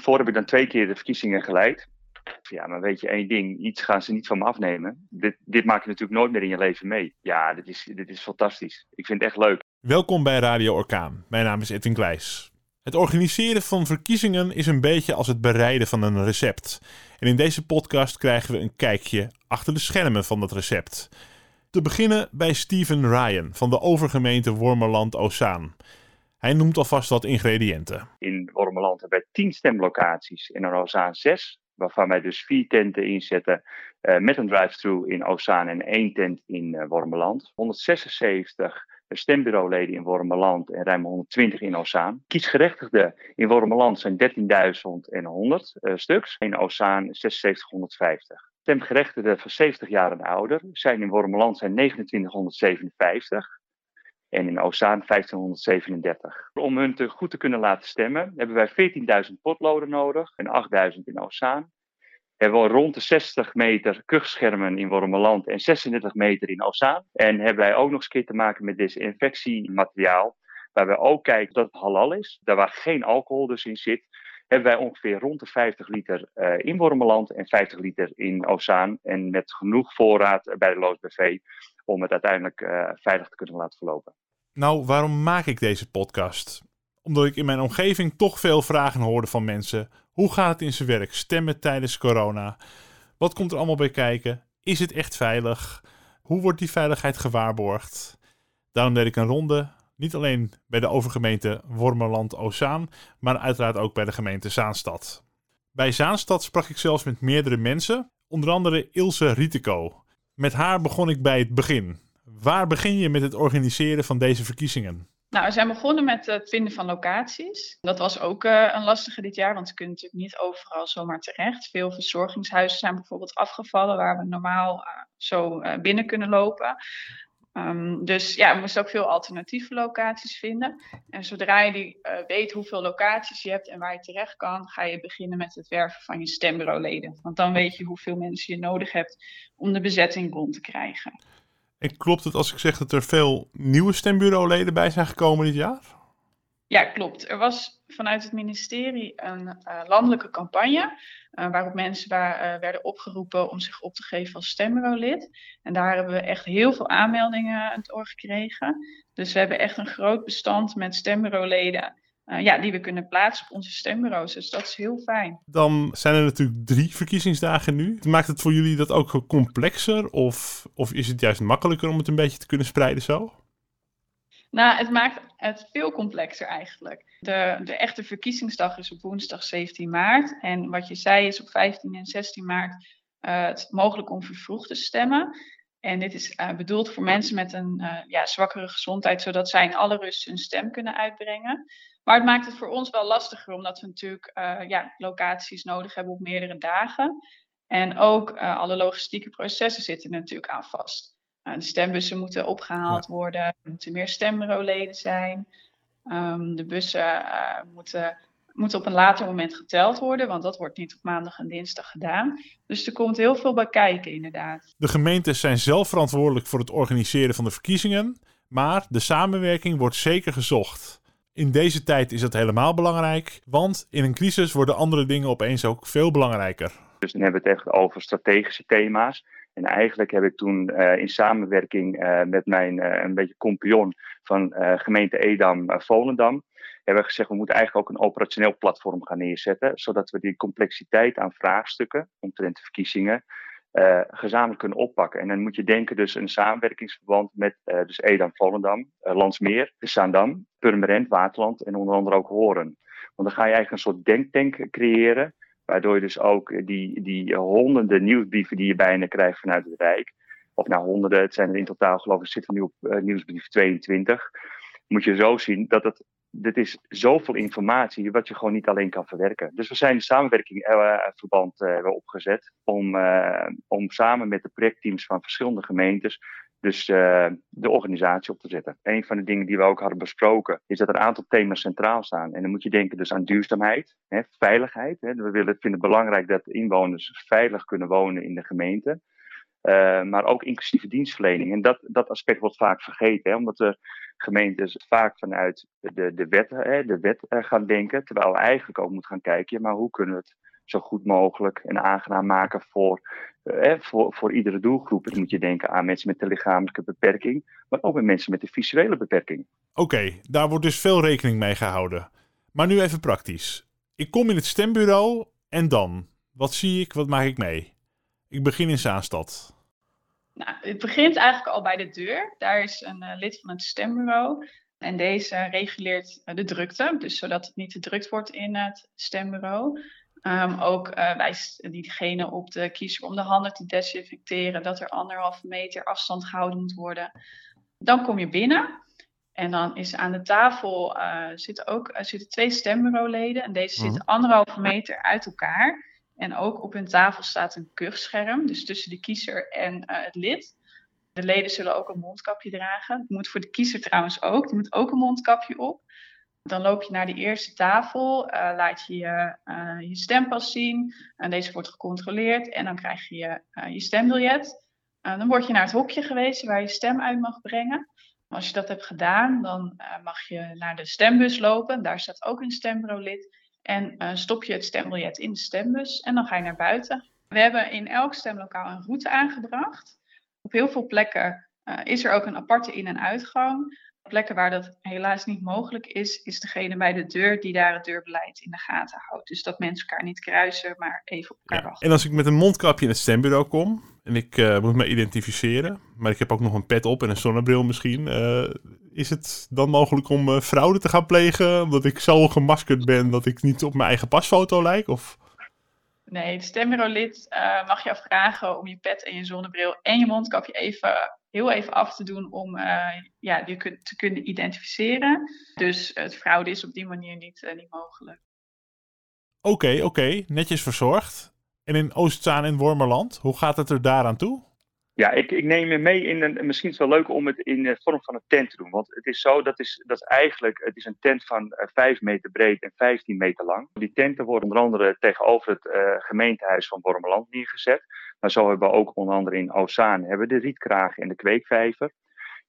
hiervoor heb ik dan twee keer de verkiezingen geleid. Ja, maar weet je één ding, iets gaan ze niet van me afnemen. Dit, dit maak je natuurlijk nooit meer in je leven mee. Ja, dit is, dit is fantastisch. Ik vind het echt leuk. Welkom bij Radio Orkaan. Mijn naam is Edwin Kleijs. Het organiseren van verkiezingen is een beetje als het bereiden van een recept. En in deze podcast krijgen we een kijkje achter de schermen van dat recept. Te beginnen bij Steven Ryan van de overgemeente Wormerland-Ozaan. Hij noemt alvast wat ingrediënten. In Wormerland hebben we tien stemlocaties en in Ozaan zes, waarvan wij dus vier tenten inzetten uh, met een drive-thru in Ozaan en één tent in uh, Wormerland. 176 stembureauleden in Wormerland en ruim 120 in Ozaan. Kiesgerechtigden in Wormerland zijn 13.100 uh, stuks, in Ozaan 7650. Stemgerechtigden van 70 jaar en ouder zijn in Wormerland zijn 2957 en in Ozaan 1537. Om hun te goed te kunnen laten stemmen hebben wij 14.000 potloden nodig en 8.000 in Ozaan. Hebben we rond de 60 meter kuchschermen in Wormerland en 36 meter in Ozaan. En hebben wij ook nog eens keer te maken met desinfectiemateriaal. Waar we ook kijken dat het halal is, daar waar geen alcohol dus in zit hebben wij ongeveer rond de 50 liter uh, in Wormeland en 50 liter in Ozaan. En met genoeg voorraad bij de Loosbv om het uiteindelijk uh, veilig te kunnen laten verlopen. Nou, waarom maak ik deze podcast? Omdat ik in mijn omgeving toch veel vragen hoorde van mensen. Hoe gaat het in zijn werk? Stemmen tijdens corona? Wat komt er allemaal bij kijken? Is het echt veilig? Hoe wordt die veiligheid gewaarborgd? Daarom deed ik een ronde niet alleen bij de overgemeente Wormerland-Ozaan, maar uiteraard ook bij de gemeente Zaanstad. Bij Zaanstad sprak ik zelfs met meerdere mensen, onder andere Ilse Rieteco. Met haar begon ik bij het begin. Waar begin je met het organiseren van deze verkiezingen? Nou, we zijn begonnen met het vinden van locaties. Dat was ook uh, een lastige dit jaar, want ze kunnen natuurlijk niet overal zomaar terecht. Veel verzorgingshuizen zijn bijvoorbeeld afgevallen waar we normaal uh, zo uh, binnen kunnen lopen. Um, dus ja, we moesten ook veel alternatieve locaties vinden. En zodra je die, weet hoeveel locaties je hebt en waar je terecht kan, ga je beginnen met het werven van je stembureauleden. Want dan weet je hoeveel mensen je nodig hebt om de bezetting rond te krijgen. En klopt het als ik zeg dat er veel nieuwe stembureauleden bij zijn gekomen dit jaar? Ja, klopt. Er was vanuit het ministerie een uh, landelijke campagne. Uh, waarop mensen waar, uh, werden opgeroepen om zich op te geven als stembureaulid. En daar hebben we echt heel veel aanmeldingen aan het oor gekregen. Dus we hebben echt een groot bestand met stembureauleden. Ja, die we kunnen plaatsen op onze stembureaus. Dus dat is heel fijn. Dan zijn er natuurlijk drie verkiezingsdagen nu. Maakt het voor jullie dat ook complexer? Of, of is het juist makkelijker om het een beetje te kunnen spreiden zo? Nou, het maakt het veel complexer eigenlijk. De, de echte verkiezingsdag is op woensdag 17 maart. En wat je zei is op 15 en 16 maart uh, het mogelijk om vervroegd te stemmen. En dit is uh, bedoeld voor mensen met een uh, ja, zwakkere gezondheid, zodat zij in alle rust hun stem kunnen uitbrengen. Maar het maakt het voor ons wel lastiger, omdat we natuurlijk ja, locaties nodig hebben op meerdere dagen. En ook alle logistieke processen zitten natuurlijk aan vast. Nou, de stembussen moeten opgehaald worden, er moeten meer stembureauleden zijn. Um, de bussen moeten, moeten op een later moment geteld worden, want dat wordt niet op maandag en dinsdag gedaan. Dus er komt heel veel bij kijken, inderdaad. De gemeentes zijn zelf verantwoordelijk voor het organiseren van de verkiezingen, maar de samenwerking wordt zeker gezocht. In deze tijd is dat helemaal belangrijk, want in een crisis worden andere dingen opeens ook veel belangrijker. Dus dan hebben we het echt over strategische thema's. En eigenlijk heb ik toen uh, in samenwerking uh, met mijn uh, een beetje compagnon van gemeente Edam, Volendam, hebben we gezegd we moeten eigenlijk ook een operationeel platform gaan neerzetten, zodat we die complexiteit aan vraagstukken omtrent de verkiezingen gezamenlijk kunnen oppakken. En dan moet je denken dus een samenwerkingsverband met dus Edam, Volendam, Landsmeer, Zaandam, Purmerend, Waterland en onder andere ook Horen. Want dan ga je eigenlijk een soort denktank creëren Waardoor je dus ook die, die honderden nieuwsbrieven die je bijna krijgt vanuit het Rijk, of nou honderden, het zijn er in totaal geloof ik, zitten nu op uh, nieuwsbrief 22, moet je zo zien dat het, dit is zoveel informatie wat je gewoon niet alleen kan verwerken. Dus we zijn een samenwerkingverband uh, uh, opgezet om, uh, om samen met de projectteams van verschillende gemeentes dus de organisatie op te zetten. Een van de dingen die we ook hadden besproken, is dat er een aantal thema's centraal staan. En dan moet je denken dus aan duurzaamheid, hè, veiligheid. Hè. We willen, vinden het belangrijk dat inwoners veilig kunnen wonen in de gemeente. Maar ook inclusieve dienstverlening. En dat, dat aspect wordt vaak vergeten, hè, omdat de gemeentes vaak vanuit de, de wet, hè, de wet gaan denken, terwijl we eigenlijk ook moeten gaan kijken, maar hoe kunnen we het zo goed mogelijk en aangenaam maken voor, eh, voor, voor iedere doelgroep. Dan moet je denken aan mensen met de lichamelijke beperking, maar ook met mensen met de visuele beperking. Oké, daar wordt dus veel rekening mee gehouden. Maar nu even praktisch. Ik kom in het stembureau en dan? Wat zie ik, wat maak ik mee? Ik begin in Zaanstad. Nou, het begint eigenlijk al bij de deur. Daar is een uh, lid van het stembureau. En deze reguleert uh, de drukte, dus zodat het niet te drukt wordt in het stembureau. Um, ook uh, wijst diegene op de kiezer om de handen te desinfecteren, dat er anderhalve meter afstand gehouden moet worden. Dan kom je binnen en dan is aan de tafel zitten ook zitten twee stembureauleden en deze zitten mhm. anderhalve meter uit elkaar. En ook op hun tafel staat een kuchscherm, dus tussen de kiezer en het lid. De leden zullen ook een mondkapje dragen. Dat moet voor de kiezer trouwens ook. Die moet ook een mondkapje op. Dan loop je naar de eerste tafel, uh, laat je je, uh, je stempas zien. En deze wordt gecontroleerd en dan krijg je je stembiljet. dan word je naar het hokje gewezen waar je stem uit mag brengen. Als je dat hebt gedaan, dan mag je naar de stembus lopen. Daar staat ook een stembureaulid. En stop je het stembiljet in de stembus en dan ga je naar buiten. We hebben in elk stemlokaal een route aangebracht. Op heel veel plekken is er ook een aparte in- en uitgang plekken waar dat helaas niet mogelijk is, is degene bij de deur die daar het deurbeleid in de gaten houdt. Dus dat mensen elkaar niet kruisen, maar even op elkaar wachten. En als ik met een mondkapje in het stembureau kom en ik uh, moet me identificeren, maar ik heb ook nog een pet op en een zonnebril misschien, uh, is het dan mogelijk om uh, fraude te gaan plegen omdat ik zo gemaskerd ben dat ik niet op mijn eigen pasfoto lijk? Of... Nee, het stembureaulid mag je vragen om je pet en je zonnebril en je mondkapje even heel even af te doen om uh, ja, je te kunnen identificeren. Dus het fraude is op die manier niet, uh, niet mogelijk. Oké, oké, netjes verzorgd. En in Oostzaan en Wormerland, hoe gaat het er daaraan toe? Ja, ik, ik neem je mee in een. Misschien is het wel leuk om het in de vorm van een tent te doen. Want het is zo, dat is, dat is eigenlijk. Het is een tent van uh, eh, 5 meter breed en 15 meter lang. Die tenten worden onder andere tegenover het uh, gemeentehuis van Wormerland neergezet. Maar zo hebben we ook onder andere in Ozaan hebben de rietkragen en de kweekvijver.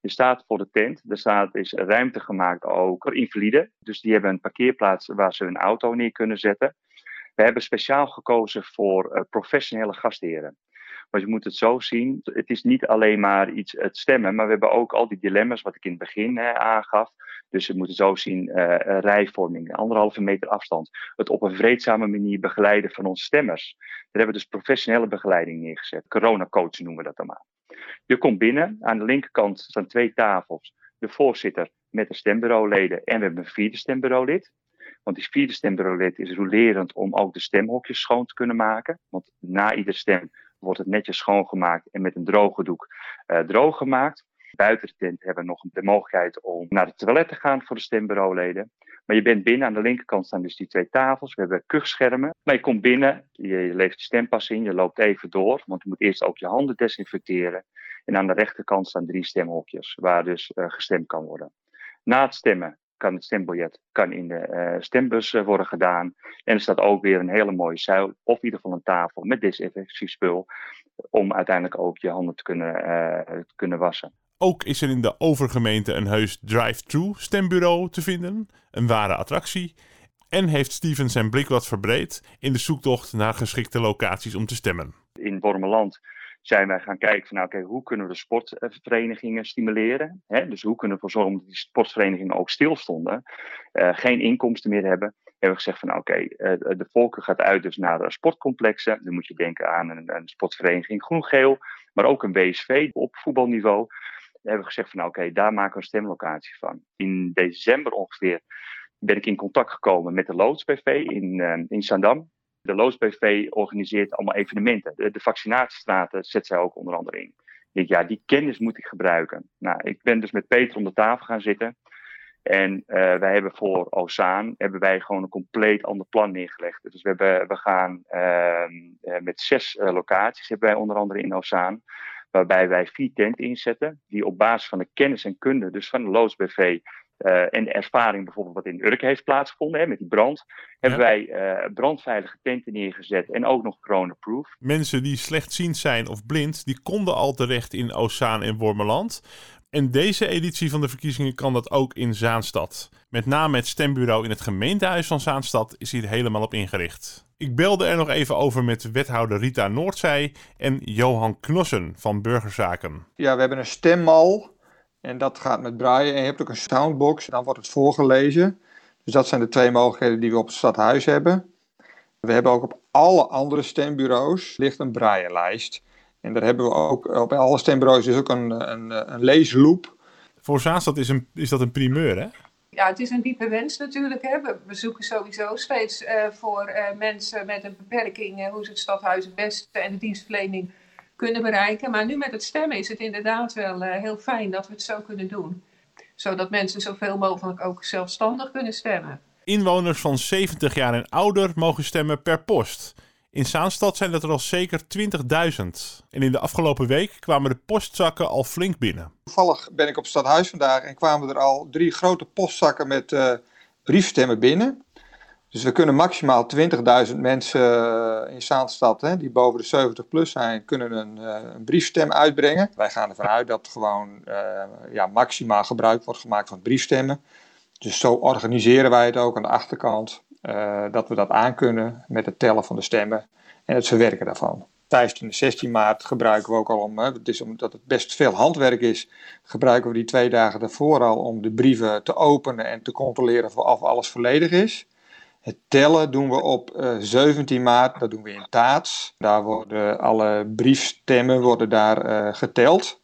Je staat voor de tent. Er staat, is ruimte gemaakt ook voor invaliden. Dus die hebben een parkeerplaats waar ze hun auto neer kunnen zetten. We hebben speciaal gekozen voor uh, professionele gastheren. Maar je moet het zo zien, het is niet alleen maar iets het stemmen, maar we hebben ook al die dilemma's wat ik in het begin hè, aangaf. Dus we moeten zo zien, uh, rijvorming, anderhalve meter afstand. Het op een vreedzame manier begeleiden van onze stemmers. Daar hebben we dus professionele begeleiding neergezet. Coronacoach noemen we dat dan maar. Je komt binnen, aan de linkerkant staan twee tafels. De voorzitter met de stembureauleden en we hebben een vierde stembureaulid. Want die vierde stembureaulid is rolerend om ook de stemhokjes schoon te kunnen maken. Want na iedere stem wordt het netjes schoongemaakt en met een droge doek uh, droog gemaakt. Buiten de tent hebben we nog de mogelijkheid om naar het toilet te gaan voor de stembureauleden. Maar je bent binnen, aan de linkerkant staan dus die twee tafels. We hebben kuchschermen. Maar je komt binnen, je, levert je stempas in, je loopt even door, want je moet eerst ook je handen desinfecteren. En aan de rechterkant staan drie stemhokjes, waar dus uh, gestemd kan worden. Na het stemmen kan het stembiljet kan in de uh, stembus uh, worden gedaan. En er staat ook weer een hele mooie zuil, of in ieder geval een tafel met desinfectiespul, om uiteindelijk ook je handen te kunnen, uh, te kunnen wassen. Ook is er in de overgemeente een heus drive-thru stembureau te vinden, een ware attractie. En heeft Steven zijn blik wat verbreed in de zoektocht naar geschikte locaties om te stemmen. In Wormeland zijn wij gaan kijken van nou, oké, hoe kunnen we de sportverenigingen stimuleren? Hè? Dus hoe kunnen we ervoor zorgen dat die sportverenigingen ook stilstonden, uh, geen inkomsten meer hebben. Hebben we gezegd van nou, oké, uh, de volken gaat uit dus naar sportcomplexen. Dan moet je denken aan een, sportvereniging groen-geel, maar ook een WSV op voetbalniveau. We hebben gezegd van nou, oké, daar maken we een stemlocatie van. In december ongeveer ben ik in contact gekomen met de Loods BV in, uh, in Zandam. De Loos BV organiseert allemaal evenementen. De, de vaccinatiestraten zet zij ook onder andere in. Ik ja, die kennis moet ik gebruiken. Nou, ik ben dus met Peter om de tafel gaan zitten. En uh, wij hebben voor Ozaan hebben wij gewoon een compleet ander plan neergelegd. Dus we, hebben, we gaan uh, met zes uh, locaties, hebben wij onder andere in Ozaan, waarbij wij vier tenten inzetten, die op basis van de kennis en kunde, dus van de Loods BV, eh, en de ervaring bijvoorbeeld wat in Urk heeft plaatsgevonden hè, met die brand, hebben wij uh, brandveilige tenten neergezet en ook nog corona-proof. Mensen die slechtziend zijn of blind, die konden al terecht in Ozaan en Wormeland. En deze editie van de verkiezingen kan dat ook in Zaanstad. Met name het stembureau in het gemeentehuis van Zaanstad is hier helemaal op ingericht. Ik belde er nog even over met wethouder Rita Noordzij en Johan Knossen van Burgerzaken. Ja, we hebben een stemmal en dat gaat met braaien. En je hebt ook een soundbox, dan wordt het voorgelezen. Dus dat zijn de twee mogelijkheden die we op het stadhuis hebben. We hebben ook op alle andere stembureaus ligt een braaienlijst. En daar hebben we ook op alle stembureaus is ook een, een, een leesloop. Voor Zaanstad is, een, is dat een primeur, hè? Ja, het is een diepe wens natuurlijk. Hè. We, zoeken sowieso steeds uh, voor uh, mensen met een beperking uh, hoe ze het stadhuis het beste en de dienstverlening kunnen bereiken. Maar nu met het stemmen is het inderdaad wel heel fijn dat we het zo kunnen doen. Zodat mensen zoveel mogelijk ook zelfstandig kunnen stemmen. Inwoners van 70 jaar en ouder mogen stemmen per post. In Zaanstad zijn dat er al zeker 20.000. En in de afgelopen week kwamen de postzakken al flink binnen. Toevallig ben ik op het stadhuis vandaag en kwamen er al drie grote postzakken met uh, briefstemmen binnen. Dus we kunnen maximaal 20.000 mensen uh, in Zaanstad, hè, die boven de 70 plus zijn, kunnen een, uh, een briefstem uitbrengen. Wij gaan ervan uit dat gewoon ja, maximaal gebruik wordt gemaakt van briefstemmen. Dus zo organiseren wij het ook aan de achterkant. Dat we dat aankunnen met het tellen van de stemmen en het verwerken daarvan. 15 en 16 maart gebruiken we ook al om, het is omdat het best veel handwerk is, gebruiken we die twee dagen daarvoor al om de brieven te openen en te controleren of alles volledig is. Het tellen doen we op uh, eh, 17 maart, dat doen we in Taats. Daar worden alle briefstemmen worden daar uh, geteld.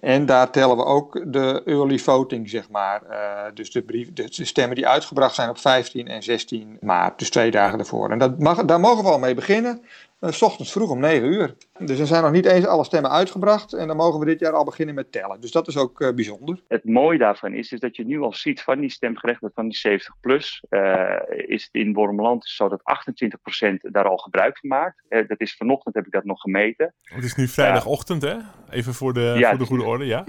En daar tellen we ook de early voting, zeg maar. Uh, dus de, brief, de, stemmen die uitgebracht zijn op 15 en 16 maart, dus twee dagen ervoor. En dat mag, daar mogen we al mee beginnen, s ochtends vroeg om 9 uur. Dus er zijn nog niet eens alle stemmen uitgebracht en dan mogen we dit jaar al beginnen met tellen. Dus dat is ook uh, bijzonder. Het mooie daarvan is, is dat je nu al ziet van die stemgerechtigden van die 70 plus, is het in Wormeland zo dat 28% daar al gebruik van maakt. dat is vanochtend heb ik dat nog gemeten. Het is nu vrijdagochtend hè? Even voor de, ja, voor de goede orde, ja?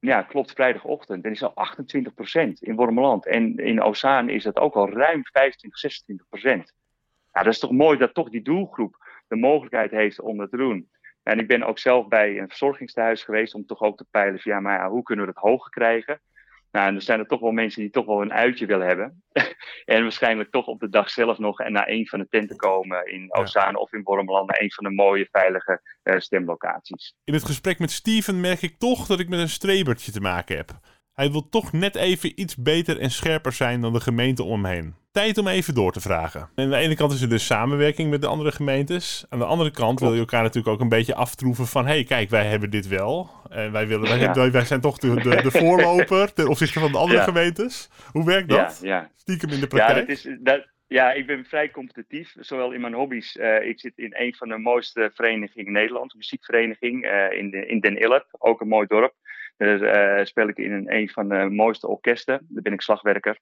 Ja, klopt, vrijdagochtend. En is al 28% in Wormeland. En in Ozaan is dat ook al ruim 25, 26%. Ja, dat is toch mooi dat toch die doelgroep de mogelijkheid heeft om dat te doen. En ik ben ook zelf bij een verzorgingstehuis geweest om toch ook te peilen van ja, maar ja, hoe kunnen we dat hoger krijgen? Nou, en er zijn er toch wel mensen die toch wel een uitje willen hebben. en waarschijnlijk toch op de dag zelf nog naar een van de tenten komen in Ozaan of in Wormeland, naar een van de mooie, veilige uh, stemlocaties. In het gesprek met Steven merk ik toch dat ik met een strebertje te maken heb. Hij wil toch net even iets beter en scherper zijn dan de gemeente om hem heen. Tijd om even door te vragen. aan de ene kant is er dus samenwerking met de andere gemeentes. Aan de andere kant wil je elkaar natuurlijk ook een beetje aftroeven van... hé, hey, kijk, wij hebben dit wel. En wij, willen, wij, wij zijn toch de, de, de, voorloper ten opzichte van de andere gemeentes. Hoe werkt dat? Ja, Stiekem in de praktijk? Ja, dat is, dat, ja, ik ben vrij competitief, zowel in mijn hobby's. Uh, ik zit in een van de mooiste verenigingen in Nederland, een muziekvereniging uh, in, de, in Den Ilp, ook een mooi dorp. Daar uh, speel ik in een, van de mooiste orkesten, daar ben ik slagwerker.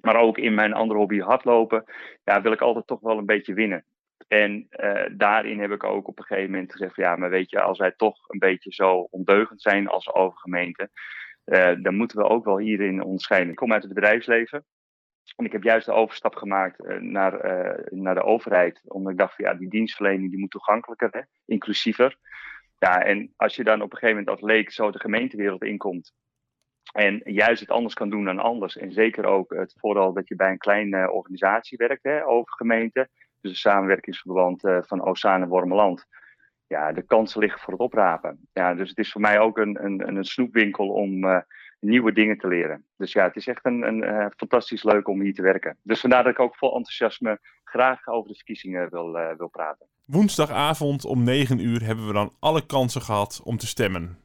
Maar ook in mijn andere hobby hardlopen, ja, wil ik altijd toch wel een beetje winnen. En daarin heb ik ook op een gegeven moment gezegd: ja, maar weet je, als wij toch een beetje zo ondeugend zijn als overgemeente, dan moeten we ook wel hierin onderscheiden. Ik kom uit het bedrijfsleven. En ik heb juist de overstap gemaakt naar, naar de overheid. Omdat ik dacht van ja, die dienstverlening die moet toegankelijker, hè? inclusiever. Ja, en als je dan op een gegeven moment als leek zo de gemeentewereld inkomt. En juist het anders kan doen dan anders. En zeker ook het voordeel dat je bij een kleine uh, organisatie werkt, hè, over gemeente. Dus een samenwerkingsverband van Ozaan en Wormeland. Ja, de kansen liggen voor het oprapen. Ja, dus het is voor mij ook een, een, een snoepwinkel om nieuwe dingen te leren. Dus ja, het is echt een, een, uh, fantastisch leuk om hier te werken. Dus vandaar dat ik ook vol enthousiasme graag over de verkiezingen wil, uh, wil praten. Woensdagavond om 9 uur hebben we dan alle kansen gehad om te stemmen.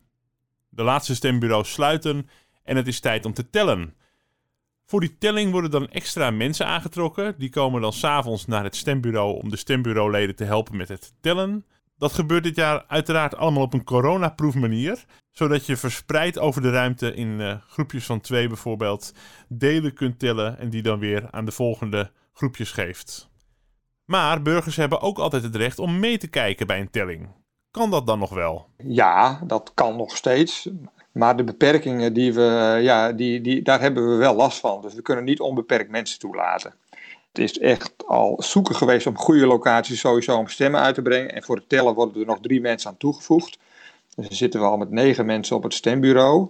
De laatste stembureaus sluiten en het is tijd om te tellen. Voor die telling worden dan extra mensen aangetrokken. Die komen dan s'avonds naar het stembureau om de stembureauleden te helpen met het tellen. Dat gebeurt dit jaar uiteraard allemaal op een coronaproof manier. Zodat je verspreid over de ruimte in uh, groepjes van twee bijvoorbeeld delen kunt tellen en die dan weer aan de volgende groepjes geeft. Maar burgers hebben ook altijd het recht om mee te kijken bij een telling. Kan dat dan nog wel? Ja, dat kan nog steeds. Maar de beperkingen, die we, ja, die, die, daar hebben we wel last van. Dus we kunnen niet onbeperkt mensen toelaten. Het is echt al zoeken geweest om goede locaties sowieso om stemmen uit te brengen. En voor het tellen worden er nog drie mensen aan toegevoegd. Dus dan zitten we al met negen mensen op het stembureau.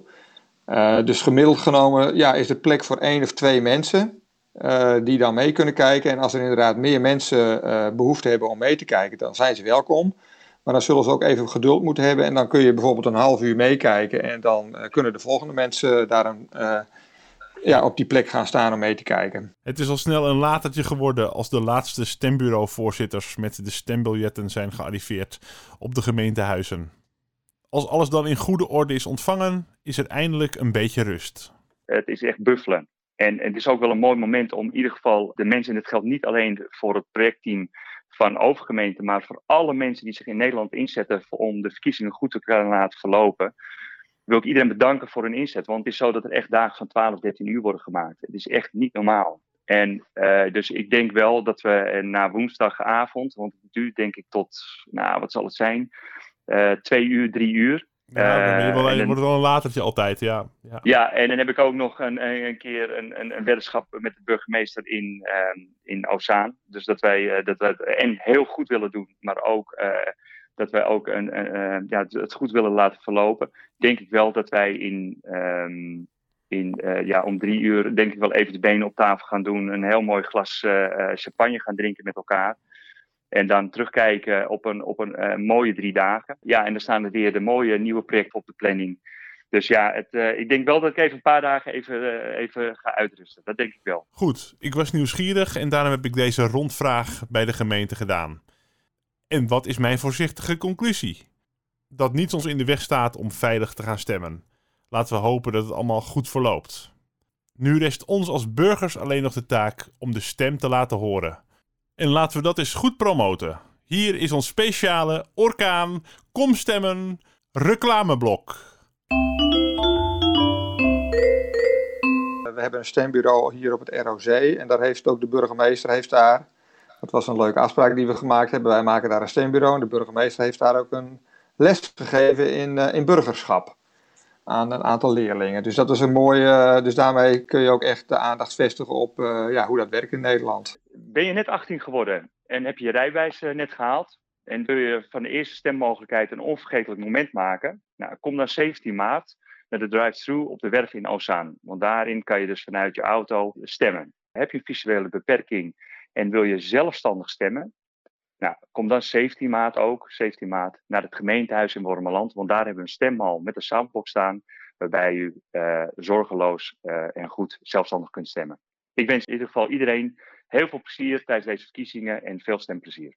Uh, dus gemiddeld genomen ja, is er plek voor één of twee mensen uh, die dan mee kunnen kijken. En als er inderdaad meer mensen uh, behoefte hebben om mee te kijken, dan zijn ze welkom. Maar dan zullen ze ook even geduld moeten hebben. En dan kun je bijvoorbeeld een half uur meekijken. En dan kunnen de volgende mensen daar een, ja, op die plek gaan staan om mee te kijken. Het is al snel een latertje geworden als de laatste stembureauvoorzitters met de stembiljetten zijn gearriveerd op de gemeentehuizen. Als alles dan in goede orde is ontvangen, is er eindelijk een beetje rust. Het is echt buffelen. En, het is ook wel een mooi moment om in ieder geval de mensen, en het geldt niet alleen voor het projectteam van Overgemeente, maar voor alle mensen die zich in Nederland inzetten om de verkiezingen goed te kunnen laten verlopen, wil ik iedereen bedanken voor hun inzet. Want het is zo dat er echt dagen van 12, 13 uur worden gemaakt. Het is echt niet normaal. En uh, dus ik denk wel dat we na woensdagavond, want het duurt denk ik tot, nou wat zal het zijn, uh, twee uur, drie uur. Ja, dan, wel, dan wordt het wel een latertje altijd, ja. Ja, ja en dan heb ik ook nog een, een keer een, een, een weddenschap met de burgemeester in, uh, in Ozaan. Dus dat wij, dat wij het en heel goed willen doen, maar ook dat wij ook een, een, ja, het goed willen laten verlopen. Denk ik wel dat wij in, um, in ja, om drie uur, denk ik wel even de benen op tafel gaan doen. Een heel mooi glas champagne gaan drinken met elkaar. En dan terugkijken op een, op een mooie drie dagen. Ja, en dan staan er weer de mooie nieuwe projecten op de planning. Dus ja, het, ik denk wel dat ik even een paar dagen even, even ga uitrusten. Dat denk ik wel. Goed, ik was nieuwsgierig en daarom heb ik deze rondvraag bij de gemeente gedaan. En wat is mijn voorzichtige conclusie? Dat niets ons in de weg staat om veilig te gaan stemmen. Laten we hopen dat het allemaal goed verloopt. Nu rest ons als burgers alleen nog de taak om de stem te laten horen. En laten we dat eens goed promoten. Hier is ons speciale Orkaan Kom Stemmen reclameblok. We hebben een stembureau hier op het ROC en daar heeft ook de burgemeester heeft daar, dat was een leuke afspraak die we gemaakt hebben, wij maken daar een stembureau de burgemeester heeft daar ook een les gegeven in, uh, in burgerschap aan een aantal leerlingen. Dus dat is een mooie, dus daarmee kun je ook echt de aandacht vestigen op uh, ja, hoe dat werkt in Nederland. Ben je net 18 geworden en heb je je rijbewijs net gehaald en wil je van de eerste stemmogelijkheid een onvergetelijk moment maken? Nou, kom dan 17 maart naar de drive-thru op de werf in Ozaan. Want daarin kan je dus vanuit je auto stemmen. Heb je visuele beperking en wil je zelfstandig stemmen? Nou, kom dan 17 maart ook, 17 maart, naar het gemeentehuis in Wormerland. Want daar hebben we een stemhal met een soundbox staan. Waarbij u uh, zorgeloos uh, en goed zelfstandig kunt stemmen. Ik wens in ieder geval iedereen heel veel plezier tijdens deze verkiezingen en veel stemplezier.